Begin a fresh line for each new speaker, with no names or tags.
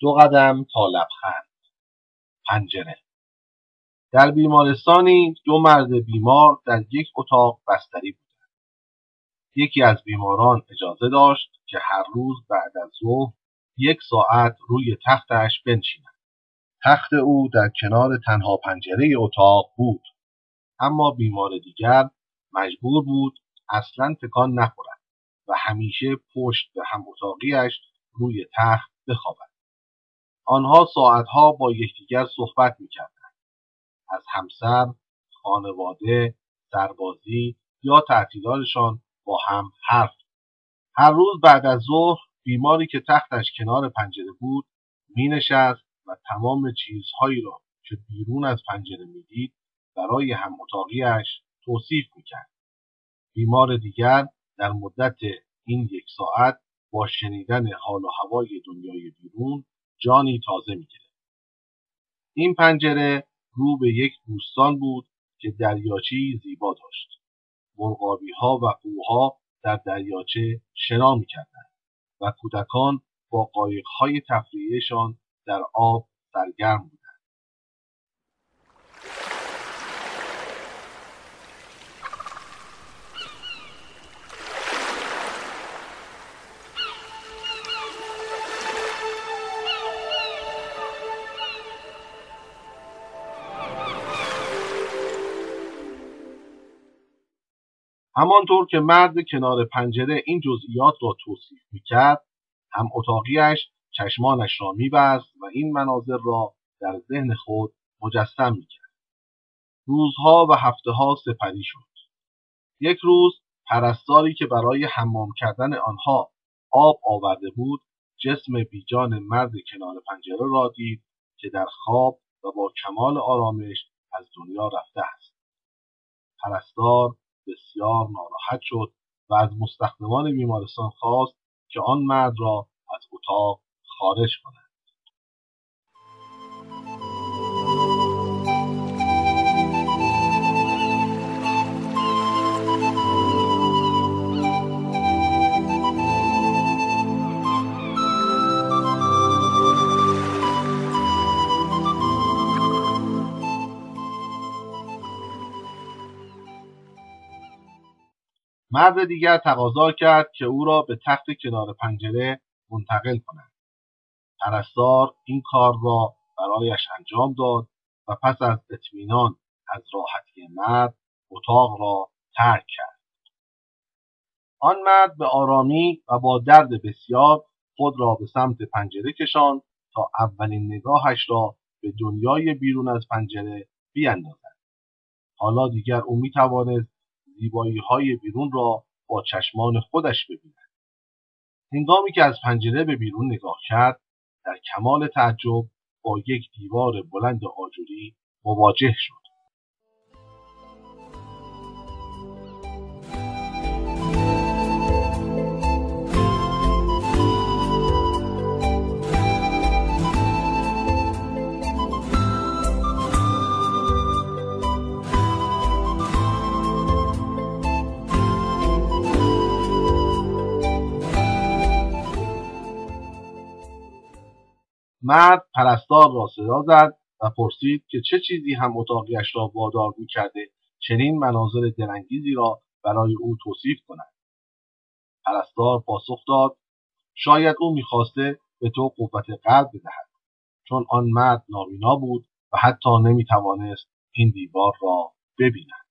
دو قدم تا لبخند. پنجره. در بیمارستانی دو مرد بیمار در یک اتاق بستری بودند. یکی از بیماران اجازه داشت که هر روز بعد از ظهر یک ساعت روی تختش بنشیند. تخت او در کنار تنها پنجره اتاق بود. اما بیمار دیگر مجبور بود اصلا تکان نخورد و همیشه پشت به هم اتاقیش روی تخت بخوابد. آنها ساعتها با یکدیگر صحبت می‌کردند. از همسر خانواده سربازی یا تعطیلاتشان با هم حرف هر روز بعد از ظهر بیماری که تختش کنار پنجره بود مینشست و تمام چیزهایی را که بیرون از پنجره می‌دید برای هم اتاقیش توصیف می‌کرد. بیمار دیگر در مدت این یک ساعت با شنیدن حال و هوای دنیای بیرون جانی تازه می‌گرفت این پنجره رو به یک دوستان بود که دریاچی زیبا داشت. مرغابی ها و قوها در دریاچه شنا می‌کردند و کودکان با قایق های تفریحیشان در آب سرگرم بودند. همانطور که مرد کنار پنجره این جزئیات را توصیف می‌کرد هم اتاقیش چشمانش را میبست و این مناظر را در ذهن خود مجسم می‌کرد. روزها و هفته ها سپری شد. یک روز پرستاری که برای حمام کردن آنها آب آورده بود جسم بیجان مرد کنار پنجره را دید که در خواب و با کمال آرامش از دنیا رفته است. پرستار بسیار ناراحت شد و از مستخدمان بیمارستان خواست که آن مرد را از اتاق خارج کند. مرد دیگر تقاضا کرد که او را به تخت کنار پنجره منتقل کند. پرستار این کار را برایش انجام داد و پس از اطمینان از راحتی مرد اتاق را ترک کرد. آن مرد به آرامی و با درد بسیار خود را به سمت پنجره کشاند تا اولین نگاهش را به دنیای بیرون از پنجره بیاندازد. حالا دیگر او می توانست زیبایی های بیرون را با چشمان خودش ببیند. هنگامی که از پنجره به بیرون نگاه کرد در کمال تعجب با یک دیوار بلند آجوری مواجه شد. مرد پرستار را صدا زد و پرسید که چه چیزی هم اتاقیش را وادار می‌کرده چنین مناظر دلانگیزی را برای او توصیف کند. پرستار پاسخ داد شاید او می‌خواسته به تو قوت قلب بدهد چون آن مرد نابینا بود و حتی نمی‌توانست این دیوار را ببیند.